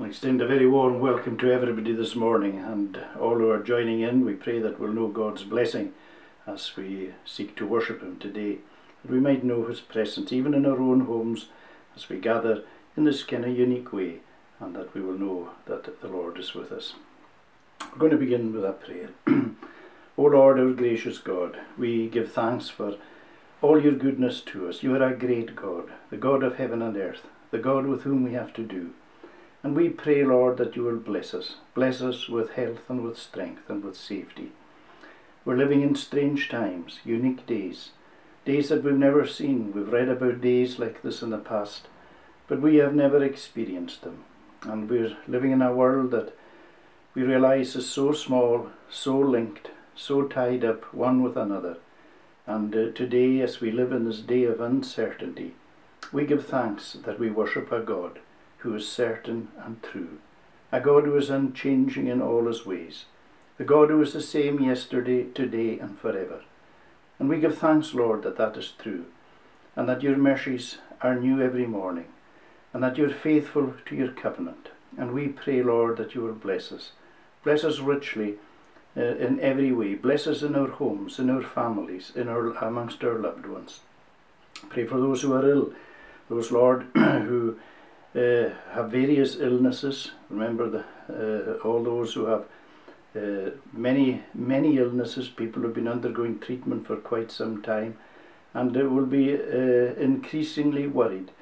I extend a very warm welcome to everybody this morning and all who are joining in. We pray that we'll know God's blessing as we seek to worship Him today. That we might know His presence even in our own homes as we gather in this kind of unique way and that we will know that the Lord is with us. We're going to begin with a prayer. o Lord, our gracious God, we give thanks for all your goodness to us. You are a great God, the God of heaven and earth, the God with whom we have to do. And we pray, Lord, that you will bless us. Bless us with health and with strength and with safety. We're living in strange times, unique days, days that we've never seen. We've read about days like this in the past, but we have never experienced them. And we're living in a world that we realize is so small, so linked, so tied up one with another. And uh, today, as we live in this day of uncertainty, we give thanks that we worship a God who is certain and true, a God who is unchanging in all his ways, the God who is the same yesterday, today, and forever. And we give thanks, Lord, that that is true, and that your mercies are new every morning, and that you're faithful to your covenant. And we pray, Lord, that you will bless us. Bless us richly uh, in every way. Bless us in our homes, in our families, in our amongst our loved ones. Pray for those who are ill, those, Lord, who uh, have various illnesses. Remember the, uh, all those who have uh, many, many illnesses. People who have been undergoing treatment for quite some time and they will be uh, increasingly worried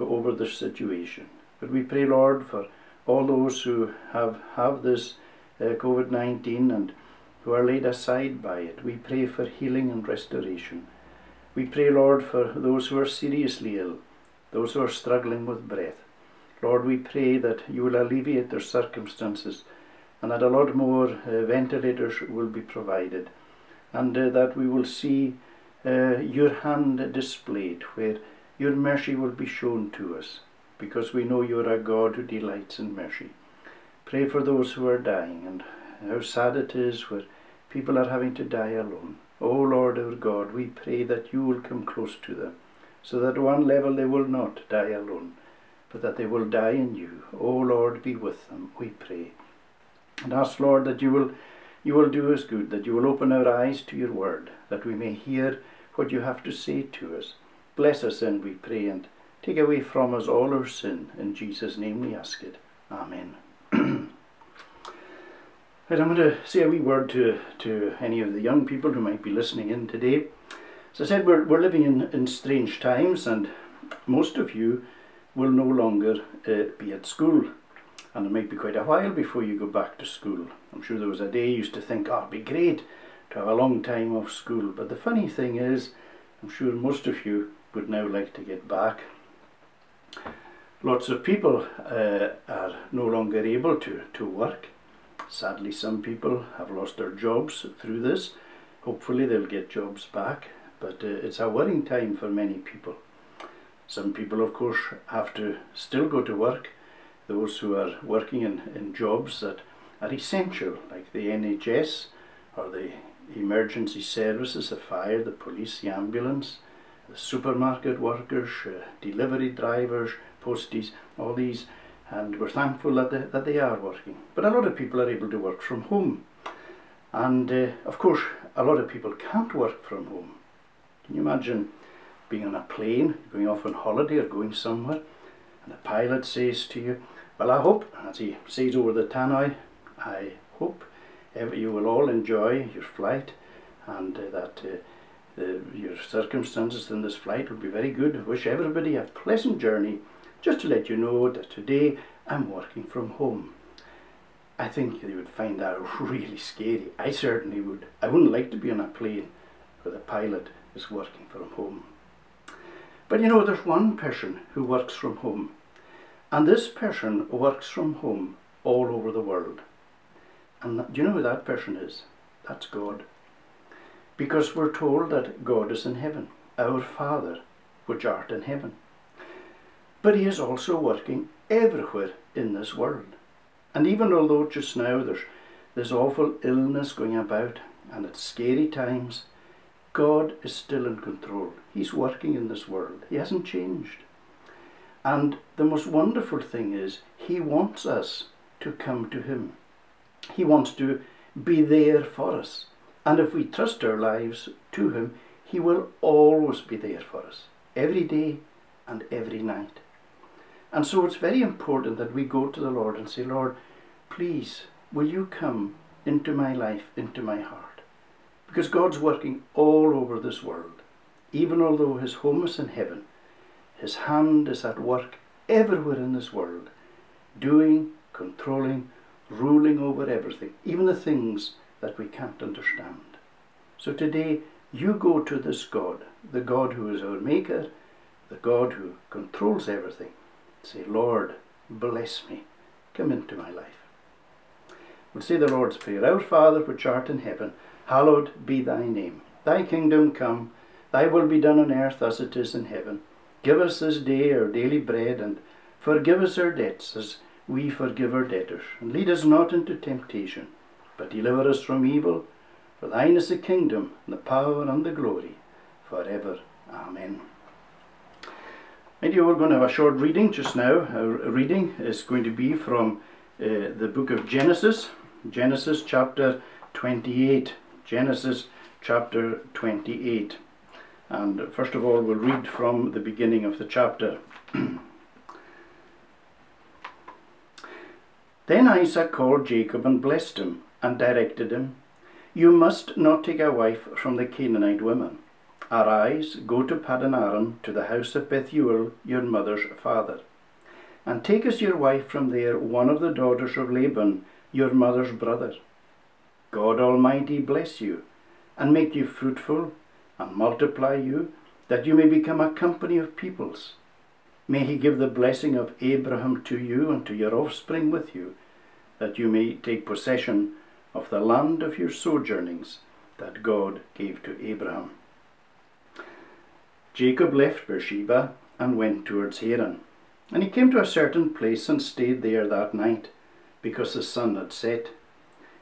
over the situation. But we pray, Lord, for all those who have, have this uh, COVID 19 and who are laid aside by it. We pray for healing and restoration. We pray, Lord, for those who are seriously ill, those who are struggling with breath. Lord, we pray that you will alleviate their circumstances and that a lot more uh, ventilators will be provided and uh, that we will see uh, your hand displayed where your mercy will be shown to us because we know you are a God who delights in mercy. Pray for those who are dying and how sad it is where people are having to die alone. O oh Lord our God, we pray that you will come close to them so that one level they will not die alone but that they will die in you. O Lord, be with them, we pray. And ask, Lord, that you will, you will do us good, that you will open our eyes to your word, that we may hear what you have to say to us. Bless us then, we pray, and take away from us all our sin. In Jesus' name we ask it. Amen. right, I'm going to say a wee word to, to any of the young people who might be listening in today. As I said, we're, we're living in, in strange times, and most of you will no longer uh, be at school. And it might be quite a while before you go back to school. I'm sure there was a day you used to think, oh, it'd be great to have a long time off school. But the funny thing is, I'm sure most of you would now like to get back. Lots of people uh, are no longer able to, to work. Sadly, some people have lost their jobs through this. Hopefully, they'll get jobs back. But uh, it's a worrying time for many people. Some people, of course, have to still go to work. Those who are working in, in jobs that are essential, like the NHS or the emergency services, the fire, the police, the ambulance, the supermarket workers, uh, delivery drivers, posties, all these. And we're thankful that they, that they are working. But a lot of people are able to work from home. And uh, of course, a lot of people can't work from home. Can you imagine being on a plane, going off on holiday or going somewhere, and the pilot says to you, Well, I hope, as he says over the tannoy, I hope you will all enjoy your flight and uh, that uh, the, your circumstances in this flight will be very good. I wish everybody a pleasant journey. Just to let you know that today I'm working from home. I think they would find that really scary. I certainly would. I wouldn't like to be on a plane where the pilot is working from home. But you know, there's one person who works from home, and this person works from home all over the world. And do you know who that person is? That's God. Because we're told that God is in heaven, our Father, which art in heaven. But He is also working everywhere in this world. And even although just now there's this awful illness going about and it's scary times, God is still in control. He's working in this world. He hasn't changed. And the most wonderful thing is, He wants us to come to Him. He wants to be there for us. And if we trust our lives to Him, He will always be there for us, every day and every night. And so it's very important that we go to the Lord and say, Lord, please, will you come into my life, into my heart? Because God's working all over this world. Even although His home is in heaven, His hand is at work everywhere in this world, doing, controlling, ruling over everything, even the things that we can't understand. So today, you go to this God, the God who is our Maker, the God who controls everything. Say, Lord, bless me. Come into my life. We'll say the Lord's Prayer. Our Father, which art in heaven, hallowed be thy name. Thy kingdom come, thy will be done on earth as it is in heaven. Give us this day our daily bread, and forgive us our debts as we forgive our debtors. And lead us not into temptation, but deliver us from evil. For thine is the kingdom, and the power, and the glory, for ever. Amen. You we're going to have a short reading just now. Our reading is going to be from uh, the book of Genesis, Genesis chapter 28. Genesis chapter 28. And first of all, we'll read from the beginning of the chapter. then Isaac called Jacob and blessed him, and directed him, You must not take a wife from the Canaanite women Arise, go to Paddan Aram, to the house of Bethuel, your mother's father, and take as your wife from there one of the daughters of Laban, your mother's brother. God Almighty bless you, and make you fruitful, and multiply you, that you may become a company of peoples. May he give the blessing of Abraham to you and to your offspring with you, that you may take possession of the land of your sojournings that God gave to Abraham. Jacob left Beersheba and went towards Haran. And he came to a certain place and stayed there that night, because the sun had set.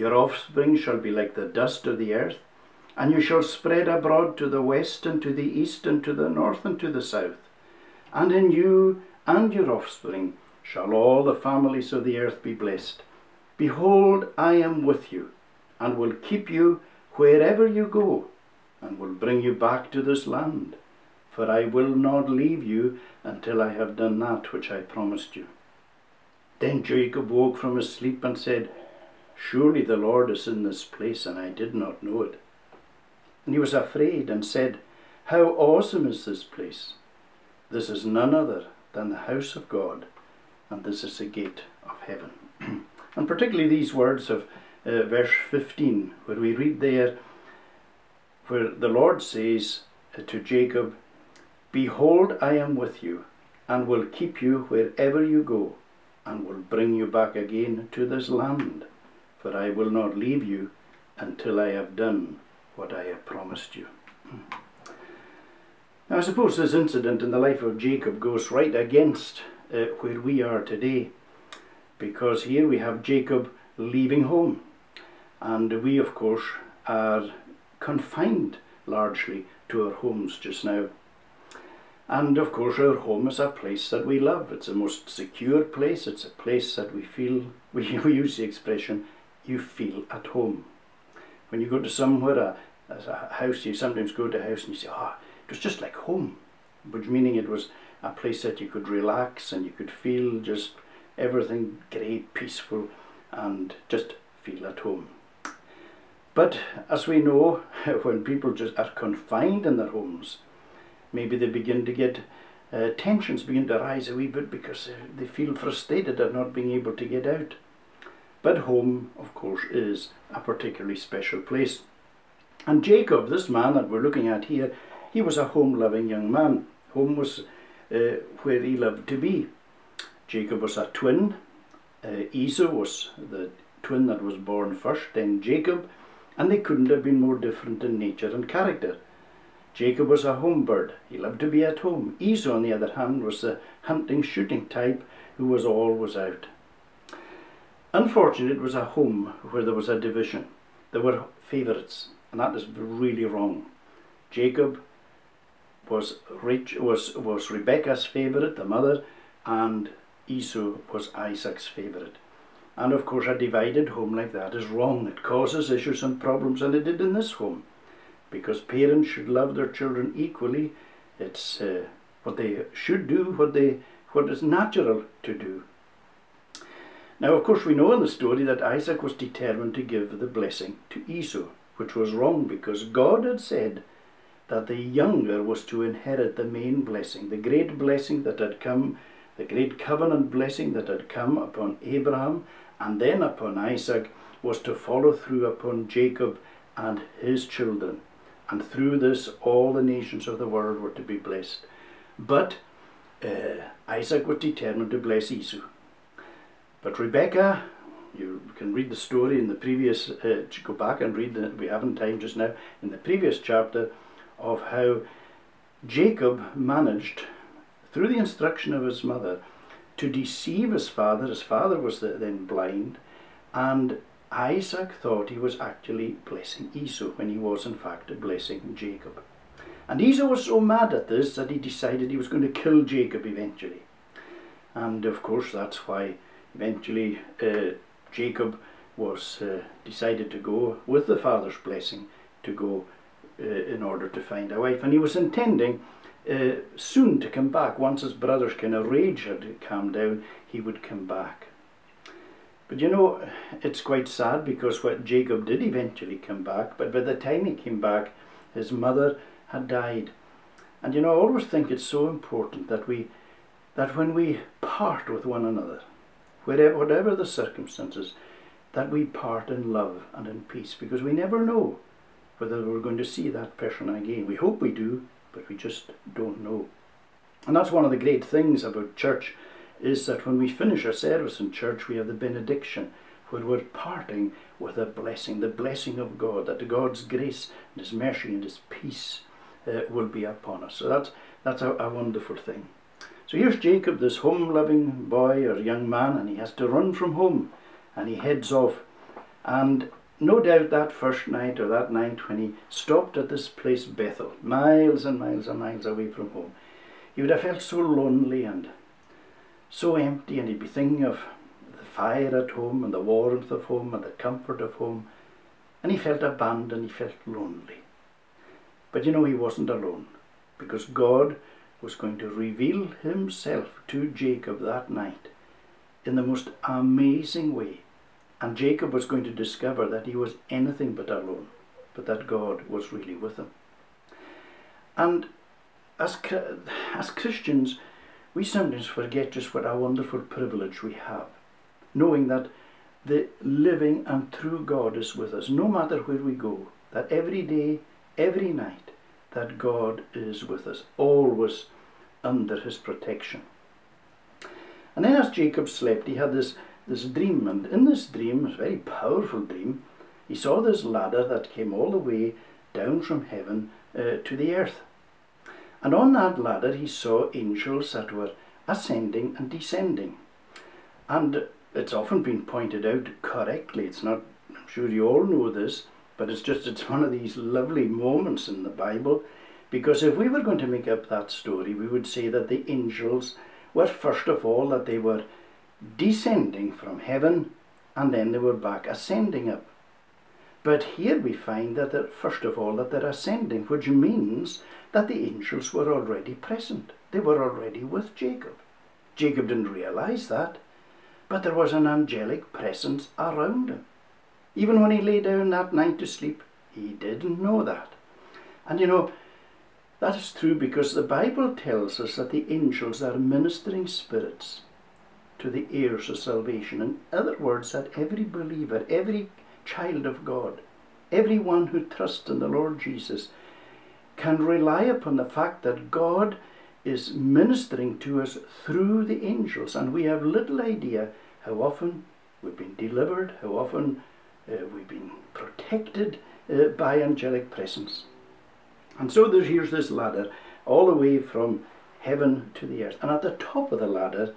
Your offspring shall be like the dust of the earth, and you shall spread abroad to the west and to the east and to the north and to the south. And in you and your offspring shall all the families of the earth be blessed. Behold, I am with you, and will keep you wherever you go and will bring you back to this land. For I will not leave you until I have done that which I promised you. Then Jacob woke from his sleep and said, Surely the Lord is in this place, and I did not know it. And he was afraid and said, How awesome is this place! This is none other than the house of God, and this is the gate of heaven. and particularly these words of uh, verse 15, where we read there, where the Lord says to Jacob, Behold, I am with you, and will keep you wherever you go, and will bring you back again to this land, for I will not leave you until I have done what I have promised you. Now, I suppose this incident in the life of Jacob goes right against uh, where we are today, because here we have Jacob leaving home, and we, of course, are confined largely to our homes just now. And of course, our home is a place that we love. It's a most secure place. It's a place that we feel, we use the expression, you feel at home. When you go to somewhere, a, a house, you sometimes go to a house and you say, ah, oh, it was just like home, which meaning it was a place that you could relax and you could feel just everything great, peaceful, and just feel at home. But as we know, when people just are confined in their homes, maybe they begin to get uh, tensions begin to rise a wee bit because uh, they feel frustrated at not being able to get out. But home, of course, is a particularly special place. And Jacob, this man that we're looking at here, he was a home loving young man. Home was uh, where he loved to be. Jacob was a twin. Uh, Esau was the twin that was born first, then Jacob, and they couldn't have been more different in nature and character. Jacob was a home bird. He loved to be at home. Esau, on the other hand, was the hunting, shooting type who was always out. Unfortunately, it was a home where there was a division. There were favourites, and that is really wrong. Jacob was rich, was was Rebecca's favourite, the mother, and Esau was Isaac's favourite. And of course, a divided home like that is wrong. It causes issues and problems, and it did in this home, because parents should love their children equally. It's uh, what they should do, what they what is natural to do. Now, of course, we know in the story that Isaac was determined to give the blessing to Esau, which was wrong because God had said that the younger was to inherit the main blessing, the great blessing that had come, the great covenant blessing that had come upon Abraham and then upon Isaac, was to follow through upon Jacob and his children. And through this, all the nations of the world were to be blessed. But uh, Isaac was determined to bless Esau. But Rebecca, you can read the story in the previous, uh, go back and read, we haven't time just now, in the previous chapter of how Jacob managed, through the instruction of his mother, to deceive his father. His father was then blind, and Isaac thought he was actually blessing Esau when he was in fact blessing Jacob. And Esau was so mad at this that he decided he was going to kill Jacob eventually. And of course, that's why eventually uh, Jacob was uh, decided to go with the father's blessing to go uh, in order to find a wife. And he was intending uh, soon to come back. Once his brother's kind of rage had calmed down, he would come back. But you know, it's quite sad because what Jacob did eventually come back, but by the time he came back, his mother had died. And you know, I always think it's so important that we that when we part with one another, whatever, whatever the circumstances, that we part in love and in peace, because we never know whether we're going to see that person again. We hope we do, but we just don't know. And that's one of the great things about church, is that when we finish our service in church, we have the benediction, where we're parting with a blessing, the blessing of God, that God's grace and His mercy and His peace uh, will be upon us. So that's, that's a, a wonderful thing. So here's Jacob, this home loving boy or young man, and he has to run from home and he heads off. And no doubt that first night or that night when he stopped at this place, Bethel, miles and miles and miles away from home, he would have felt so lonely and so empty, and he'd be thinking of the fire at home and the warmth of home and the comfort of home. And he felt abandoned, he felt lonely. But you know, he wasn't alone because God was going to reveal himself to Jacob that night in the most amazing way. And Jacob was going to discover that he was anything but alone, but that God was really with him. And as, as Christians, we sometimes forget just what a wonderful privilege we have, knowing that the living and true God is with us, no matter where we go, that every day, every night, that God is with us, always under his protection. And then as Jacob slept, he had this, this dream, and in this dream, a very powerful dream, he saw this ladder that came all the way down from heaven uh, to the earth. And on that ladder he saw angels that were ascending and descending. And it's often been pointed out correctly, it's not, I'm sure you all know this, but it's just, it's one of these lovely moments in the Bible. Because if we were going to make up that story, we would say that the angels were first of all that they were descending from heaven and then they were back ascending up. But here we find that they're, first of all that they're ascending, which means that the angels were already present. They were already with Jacob. Jacob didn't realize that, but there was an angelic presence around him. Even when he lay down that night to sleep, he didn't know that. And you know, that is true because the Bible tells us that the angels are ministering spirits to the heirs of salvation. In other words, that every believer, every child of God, everyone who trusts in the Lord Jesus can rely upon the fact that God is ministering to us through the angels, and we have little idea how often we've been delivered, how often uh, we've been protected uh, by angelic presence. And so there's here's this ladder all the way from heaven to the earth. And at the top of the ladder,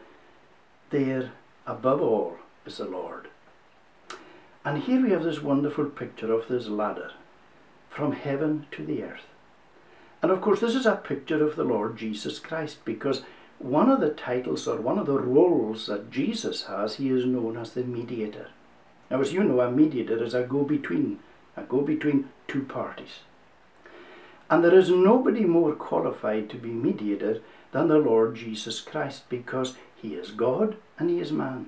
there above all is the Lord. And here we have this wonderful picture of this ladder from heaven to the earth. And of course, this is a picture of the Lord Jesus Christ because one of the titles or one of the roles that Jesus has, he is known as the mediator. Now, as you know, a mediator is a go between, a go between two parties. And there is nobody more qualified to be mediator than the Lord Jesus Christ because he is God and he is man.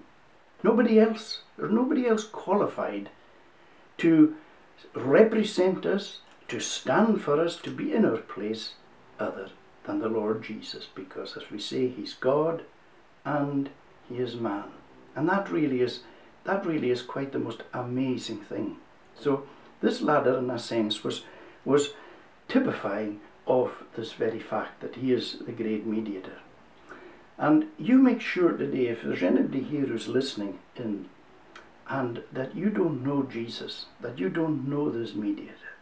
Nobody else, there's nobody else qualified to represent us, to stand for us, to be in our place other than the Lord Jesus because, as we say, he's God and he is man. And that really is that really is quite the most amazing thing. So this ladder, in a sense, was was typifying of this very fact that he is the great mediator. And you make sure today, if there's anybody here who's listening in, and that you don't know Jesus, that you don't know this mediator,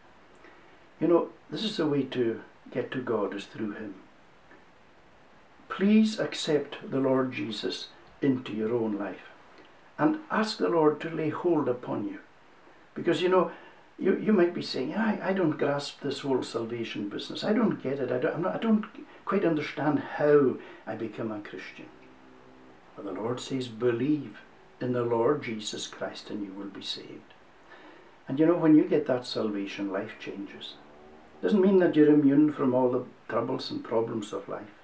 you know, this is the way to get to God is through him. Please accept the Lord Jesus into your own life and ask the Lord to lay hold upon you. Because you know, you, you might be saying, I, I don't grasp this whole salvation business. I don't get it. I don't, not, I don't quite understand how I become a Christian. Well, the Lord says, believe in the Lord Jesus Christ and you will be saved. And you know, when you get that salvation, life changes. Doesn't mean that you're immune from all the troubles and problems of life,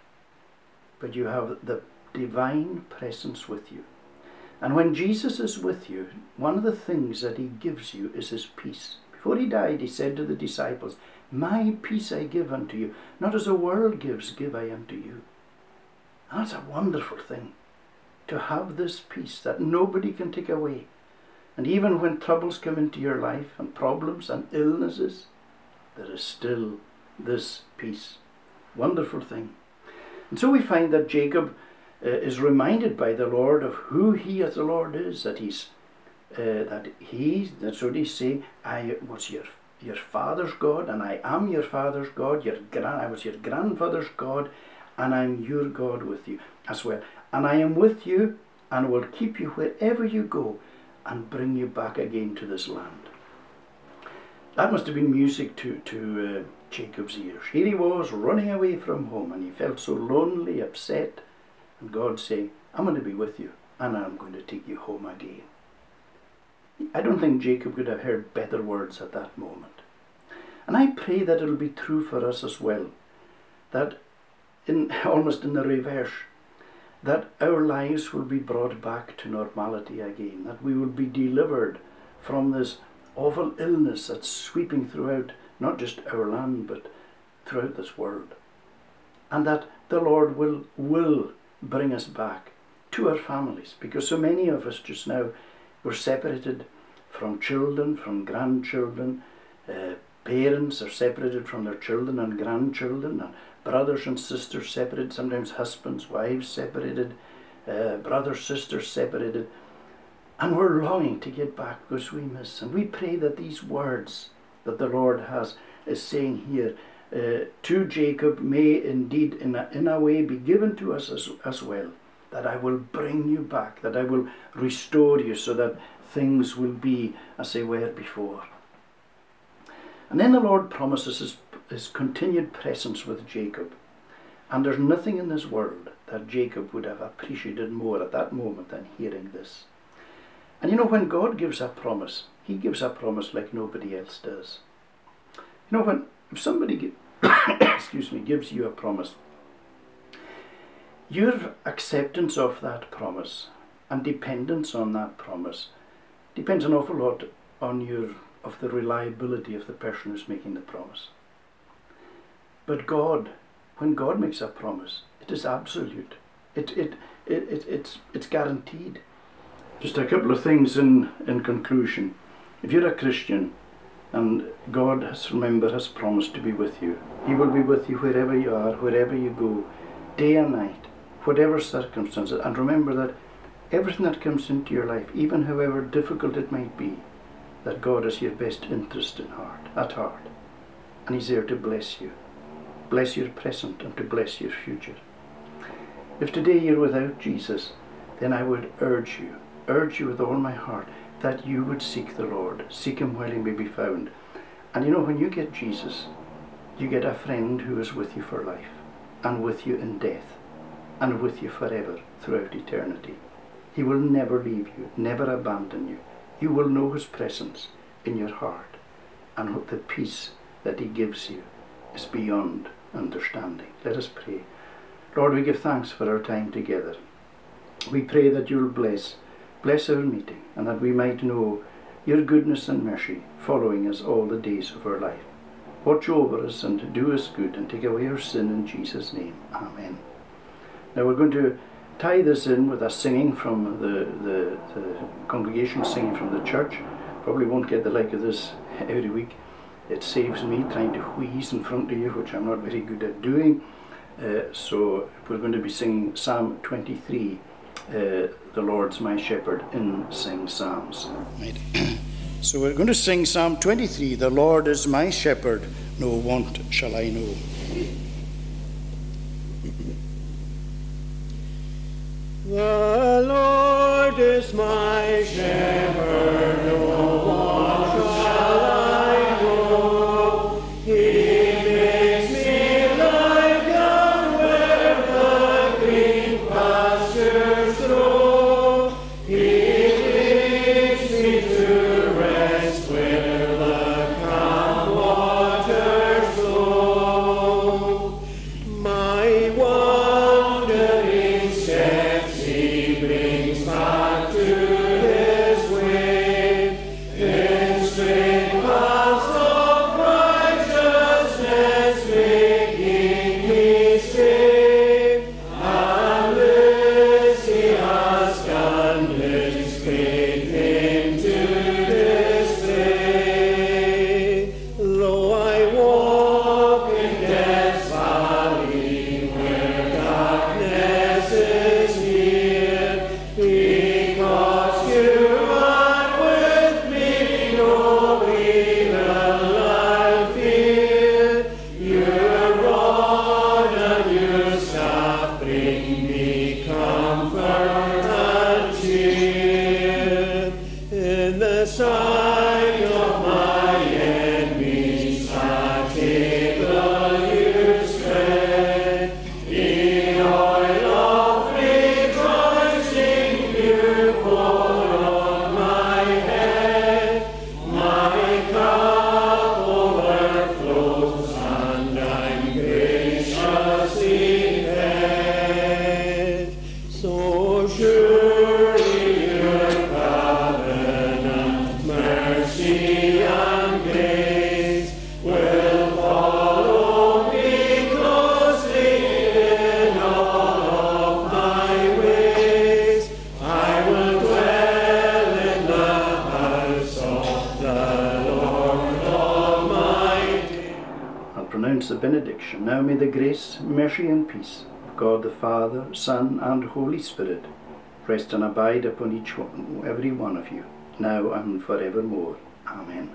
but you have the divine presence with you. And when Jesus is with you, one of the things that he gives you is his peace. Before he died, he said to the disciples, My peace I give unto you, not as the world gives, give I unto you. That's a wonderful thing, to have this peace that nobody can take away. And even when troubles come into your life, and problems and illnesses, there is still this peace. Wonderful thing. And so we find that Jacob uh, is reminded by the Lord of who he as the Lord is, that he's uh, that he, that's what he say, I was your your father's God, and I am your father's God, your gran- I was your grandfather's God, and I'm your God with you as well. And I am with you and will keep you wherever you go and bring you back again to this land. That must have been music to, to uh, Jacob's ears. Here he was running away from home and he felt so lonely, upset, and God saying, I'm going to be with you and I'm going to take you home again. I don't think Jacob could have heard better words at that moment. And I pray that it'll be true for us as well. That in almost in the reverse, that our lives will be brought back to normality again, that we will be delivered from this awful illness that's sweeping throughout not just our land but throughout this world. And that the Lord will will bring us back to our families because so many of us just now were separated from children, from grandchildren. Uh, parents are separated from their children and grandchildren, and brothers and sisters separated, sometimes husbands, wives separated, uh, brothers, sisters separated. And we're longing to get back because we miss. And we pray that these words that the Lord has is saying here uh, to Jacob may indeed in a, in a way be given to us as, as well. That I will bring you back, that I will restore you so that things will be as they were before. And then the Lord promises his, his continued presence with Jacob. And there's nothing in this world that Jacob would have appreciated more at that moment than hearing this. And you know, when God gives a promise, He gives a promise like nobody else does. You know, when if somebody, excuse me, gives you a promise, your acceptance of that promise and dependence on that promise depends an awful lot on your of the reliability of the person who's making the promise. But God, when God makes a promise, it is absolute. It, it, it, it, it's, it's guaranteed. Just a couple of things in, in conclusion. If you're a Christian, and God has, remember, has promised to be with you. He will be with you wherever you are, wherever you go. day and night, whatever circumstances. And remember that everything that comes into your life, even however difficult it might be, that God has your best interest in heart, at heart. And He's there to bless you. Bless your present and to bless your future. If today you're without Jesus, then I would urge you, urge you with all my heart, that you would seek the Lord, seek Him while He may be found. And you know, when you get Jesus, you get a friend who is with you for life, and with you in death, and with you forever throughout eternity. He will never leave you, never abandon you. You will know His presence in your heart, and the peace that He gives you is beyond understanding. Let us pray. Lord, we give thanks for our time together. We pray that you'll bless, bless our meeting, and that we might know your goodness and mercy following us all the days of our life. Watch over us and do us good and take away our sin in Jesus' name. Amen. Now we're going to tie this in with a singing from the, the, the congregation singing from the church. Probably won't get the like of this every week. It saves me trying to wheeze in front of you, which I'm not very good at doing. Uh, so we're going to be singing Psalm 23, uh, The Lord's My Shepherd, in Sing Psalms. Right. So we're going to sing Psalm 23 The Lord is my shepherd, no want shall I know. The Lord is my shepherd, So surely your covenant, mercy and grace will follow me closely in all of my ways. I will dwell in the house of the Lord Almighty. I'll pronounce the benediction. Now may the grace, mercy, and peace God the Father, Son, and Holy Spirit rest and abide upon each one, every one of you, now and forevermore. Amen.